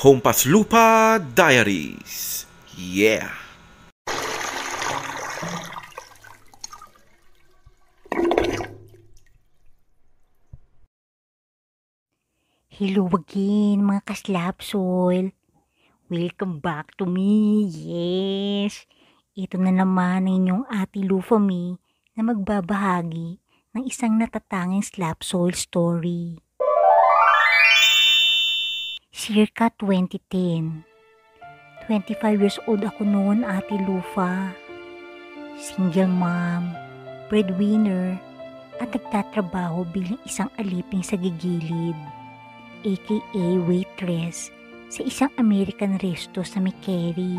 Hompas Lupa Diaries. Yeah! Hello again mga kaslapsol. Welcome back to me. Yes. Ito na naman ang inyong ati Lufami na magbabahagi ng isang natatanging slapsoul story. Circa 2010. 25 years old ako noon ati Lufa. Single mom, breadwinner, at nagtatrabaho bilang isang aliping sa gigilid aka waitress sa isang American resto sa McCary.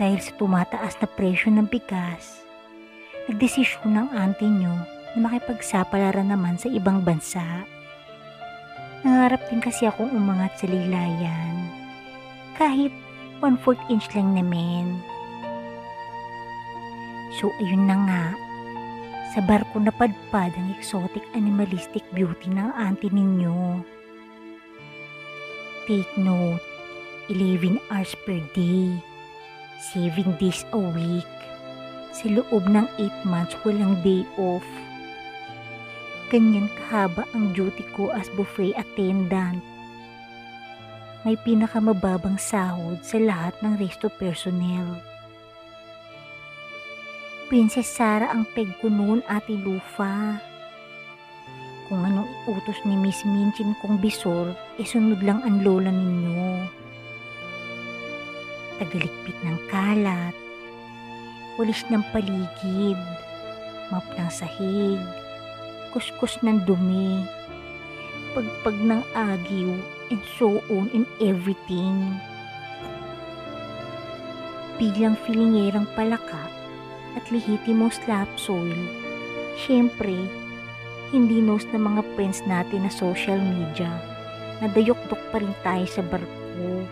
Dahil sa tumataas na presyo ng bigas, nagdesisyon ng auntie nyo na makipagsapalaran naman sa ibang bansa. Nangarap din kasi akong umangat sa lilayan. Kahit 1/4 inch lang naman. So ayun na nga, sa barko napadpad ang exotic animalistic beauty ng auntie ninyo. Take note, 11 hours per day, 7 days a week. Sa loob ng 8 months, walang day off. Ganyan kahaba ang duty ko as buffet attendant. May pinakamababang sahod sa lahat ng resto personnel. Princess Sarah ang peg ko noon, Ate Lufa. Kung anong utos ni Miss Minchin kong bisor, e sunod lang ang lola ninyo. Tagalikpit ng kalat, walis ng paligid, map ng sahig, kuskus ng dumi, pagpag ng agiw, and so on in everything. Bilang filingerang palaka, at lihitimong slap soul, syempre, hindi knows ng mga friends natin na social media na dayok-dok pa rin tayo sa barko.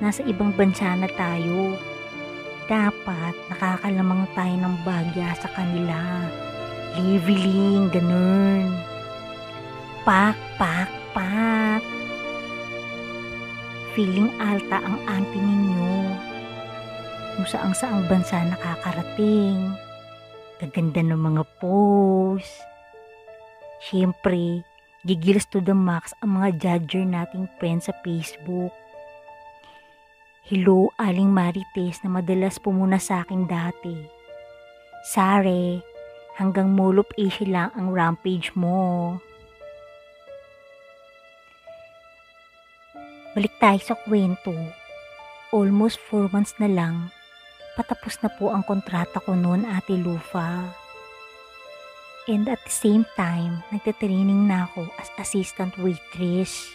Nasa ibang bansa na tayo. Dapat nakakalamang tayo ng bagya sa kanila. Liviling, ganun. Pak, pak, pak. Feeling alta ang auntie ninyo kung saang saang bansa nakakarating. Gaganda ng mga post. Siyempre, gigilas to the max ang mga judger nating friends sa Facebook. Hello, Aling Marites na madalas pumuna sa akin dati. Sare, hanggang Molop Asia lang ang rampage mo. Balik tayo sa kwento. Almost 4 months na lang patapos na po ang kontrata ko noon Ate Lufa. And at the same time, nagtitraining na ako as assistant waitress.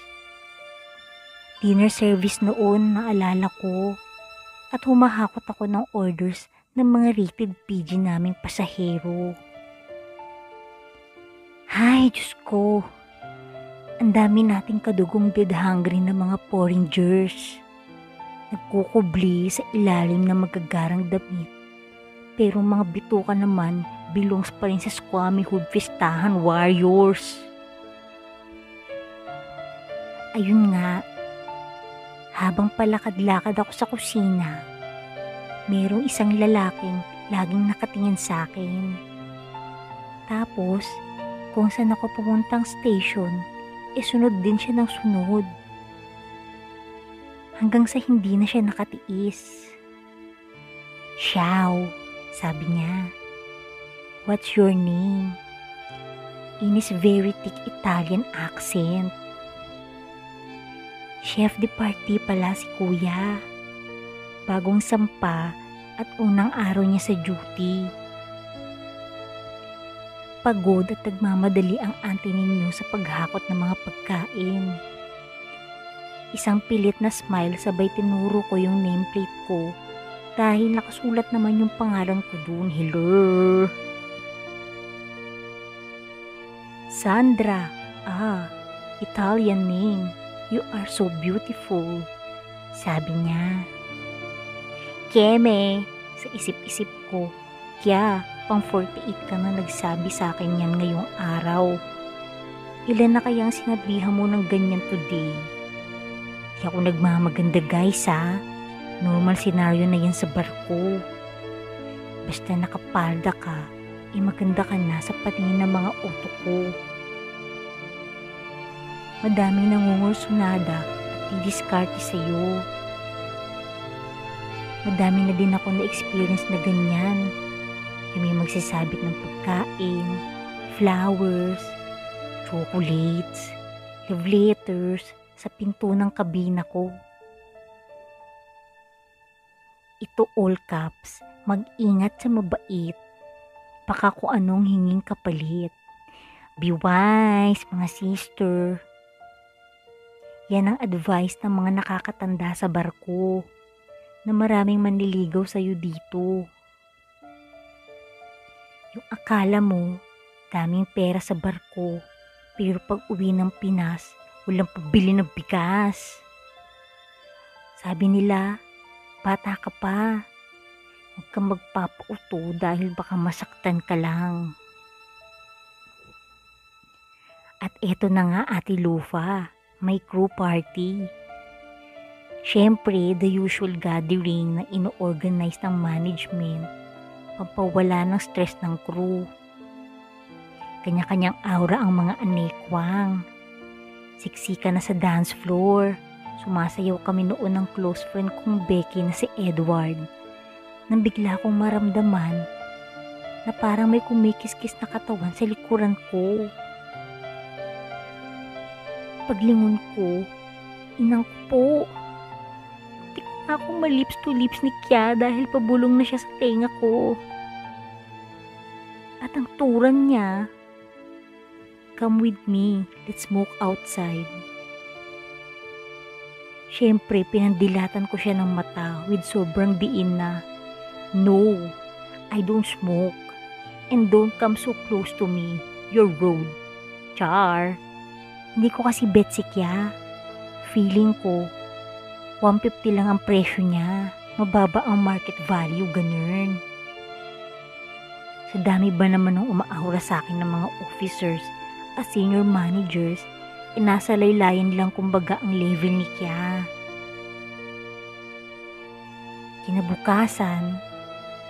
Dinner service noon naalala ko at humahakot ako ng orders ng mga rated PG naming pasahero. Hay, Diyos ko! Ang dami nating kadugong dead hungry na mga foreigners nagkukubli sa ilalim ng magagarang damit. Pero mga bituka naman belongs pa rin sa Squammy Hood Festahan Warriors. Ayun nga, habang palakad-lakad ako sa kusina, merong isang lalaking laging nakatingin sa akin. Tapos, kung saan ako pumuntang station, eh sunod din siya ng sunod hanggang sa hindi na siya nakatiis. Xiao, sabi niya. What's your name? In his very thick Italian accent. Chef de party pala si kuya. Bagong sampa at unang araw niya sa duty. Pagod at nagmamadali ang auntie ninyo sa paghakot ng mga pagkain. Isang pilit na smile sabay tinuro ko yung nameplate ko dahil nakasulat naman yung pangalan ko doon. Hello! Sandra. Ah, Italian name. You are so beautiful. Sabi niya. Keme, sa isip-isip ko. Kya, pang 48 ka na nagsabi sa akin yan ngayong araw. Ilan na kayang sinabihan mo ng ganyan today? Di ako nagmamaganda guys ha. Normal scenario na yan sa barko. Basta nakapalda ka, eh maganda ka na sa patingin ng mga utok ko. Madaming nangungursunada at didiskarte sa'yo. Madami na din ako na-experience na ganyan. Yung may magsasabit ng pagkain, flowers, chocolates, love letters sa pinto ng kabina ko. Ito all caps, mag-ingat sa mabait. Baka kung anong hinging kapalit. Be wise, mga sister. Yan ang advice ng mga nakakatanda sa barko na maraming manliligaw sa'yo dito. Yung akala mo, daming pera sa barko, pero pag uwi ng Pinas, walang pabili ng bigas. Sabi nila, bata ka pa. Huwag kang magpapauto dahil baka masaktan ka lang. At eto na nga Ate Lufa, may crew party. Siyempre, the usual gathering na ino-organize ng management pampawala ng stress ng crew. Kanya-kanyang aura ang mga anekwang. Siksika na sa dance floor. Sumasayaw kami noon ng close friend kong Becky na si Edward. Nang bigla kong maramdaman na parang may kumikis-kis na katawan sa likuran ko. Paglingon ko, inang ko po. Akong malips to lips ni Kya dahil pabulong na siya sa tenga ko. At ang turan niya, Come with me, let's smoke outside. Siyempre, pinandilatan ko siya ng mata with sobrang diin na, No, I don't smoke. And don't come so close to me. You're rude. Char. Hindi ko kasi bet si Kya. Feeling ko, 150 lang ang presyo niya. Mababa ang market value, ganun. Sa dami ba naman ng umaahura sa akin ng mga officers as senior managers, inasa laylayan lang kumbaga ang level ni Kya. Kinabukasan,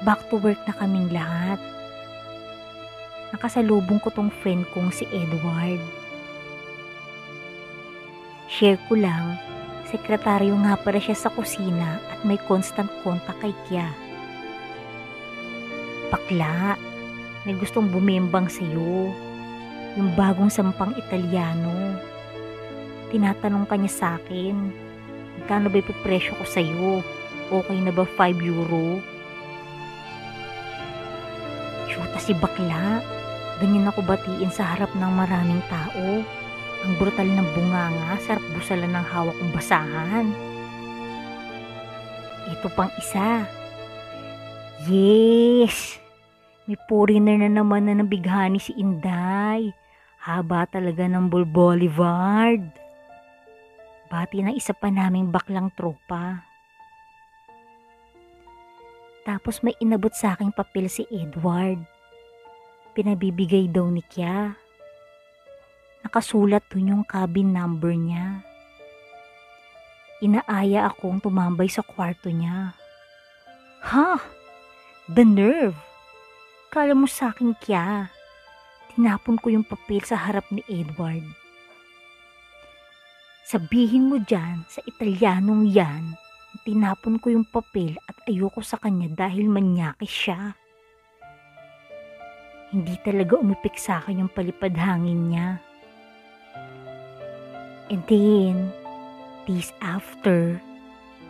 back to work na kaming lahat. Nakasalubong ko tong friend kong si Edward. Share ko lang, sekretaryo nga para siya sa kusina at may constant contact kay Kya. Bakla, may gustong bumembang sa'yo yung bagong sampang Italiano. Tinatanong kanya sa akin, magkano ba ipipresyo ko sa'yo? Okay na ba 5 euro? Shoota si bakla. Ganyan ako batiin sa harap ng maraming tao. Ang brutal ng bunganga, sarap busalan ng hawak kong basahan. Ito pang isa. Yes! May foreigner na naman na nabighani si Inday. Haba talaga ng Bull Boulevard. Bati ng isa pa naming baklang tropa. Tapos may inabot sa aking papel si Edward. Pinabibigay daw ni Kya. Nakasulat dun yung cabin number niya. Inaaya akong tumambay sa kwarto niya. Ha? The nerve! Kala mo sa akin kya. Tinapon ko yung papel sa harap ni Edward. Sabihin mo dyan sa Italianong yan, tinapon ko yung papel at ayoko sa kanya dahil manyakis siya. Hindi talaga umipik sa akin yung palipad hangin niya. And then, days after,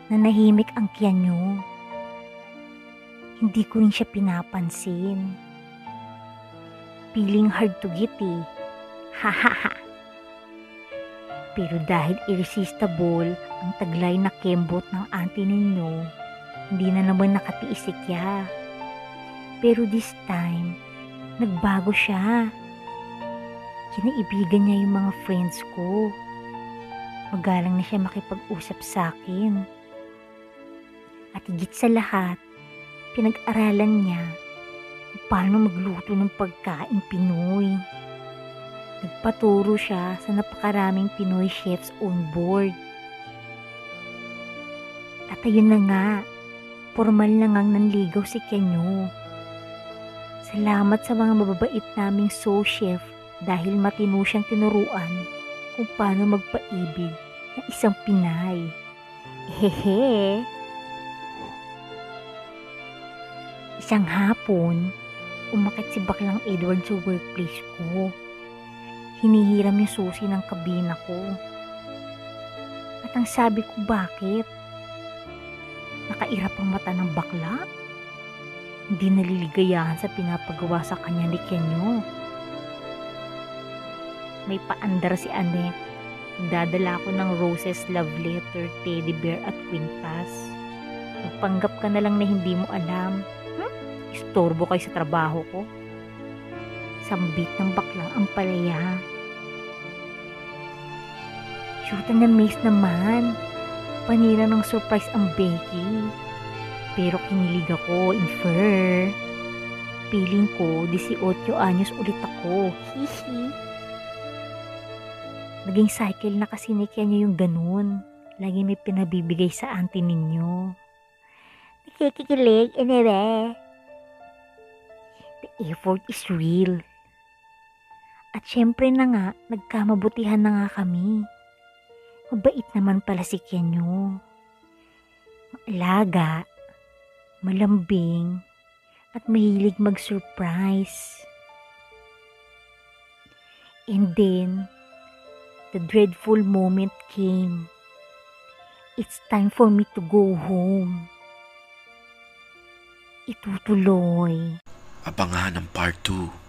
nanahimik ang kiyan niyo. Hindi ko rin siya pinapansin feeling hard to get eh. Ha ha ha. Pero dahil irresistible ang taglay na kembot ng auntie ninyo, hindi na naman nakatiis si Kya. Pero this time, nagbago siya. Kinaibigan niya yung mga friends ko. Magalang na siya makipag-usap sa akin. At higit sa lahat, pinag-aralan niya paano magluto ng pagkain Pinoy. Nagpaturo siya sa napakaraming Pinoy chefs on board. At ayun na nga, formal na ngang nanligaw si Kenyo. Salamat sa mga mababait naming sous chef dahil matino siyang tinuruan kung paano magpaibig ng isang Pinay. Hehe. Isang hapon, umakit si Baklang Edward sa workplace ko. Hinihiram yung susi ng kabina ko. At ang sabi ko, bakit? Nakairap ang mata ng bakla? Hindi naliligayahan sa pinapagawa sa kanya ni Kenyo. May paandar si Annette. Dadala ko ng roses, love letter, teddy bear at quintas. Magpanggap ka na lang na hindi mo alam. Hmm? Istorbo kayo sa trabaho ko. Sambit ng baklang ang palaya. Shoot na miss naman. Panira ng surprise ang Becky. Pero kinilig ako, infer. Piling ko, 18 anyos ulit ako. Hihi. Naging cycle na kasi ni Kenya yung ganun. Lagi may pinabibigay sa auntie ninyo. Nakikikilig, anyway. The effort is real. At syempre na nga, nagkamabutihan na nga kami. Mabait naman pala si Kenyo. Maalaga, malambing, at mahilig mag-surprise. And then, the dreadful moment came. It's time for me to go home. Itutuloy. Abangan ang part 2.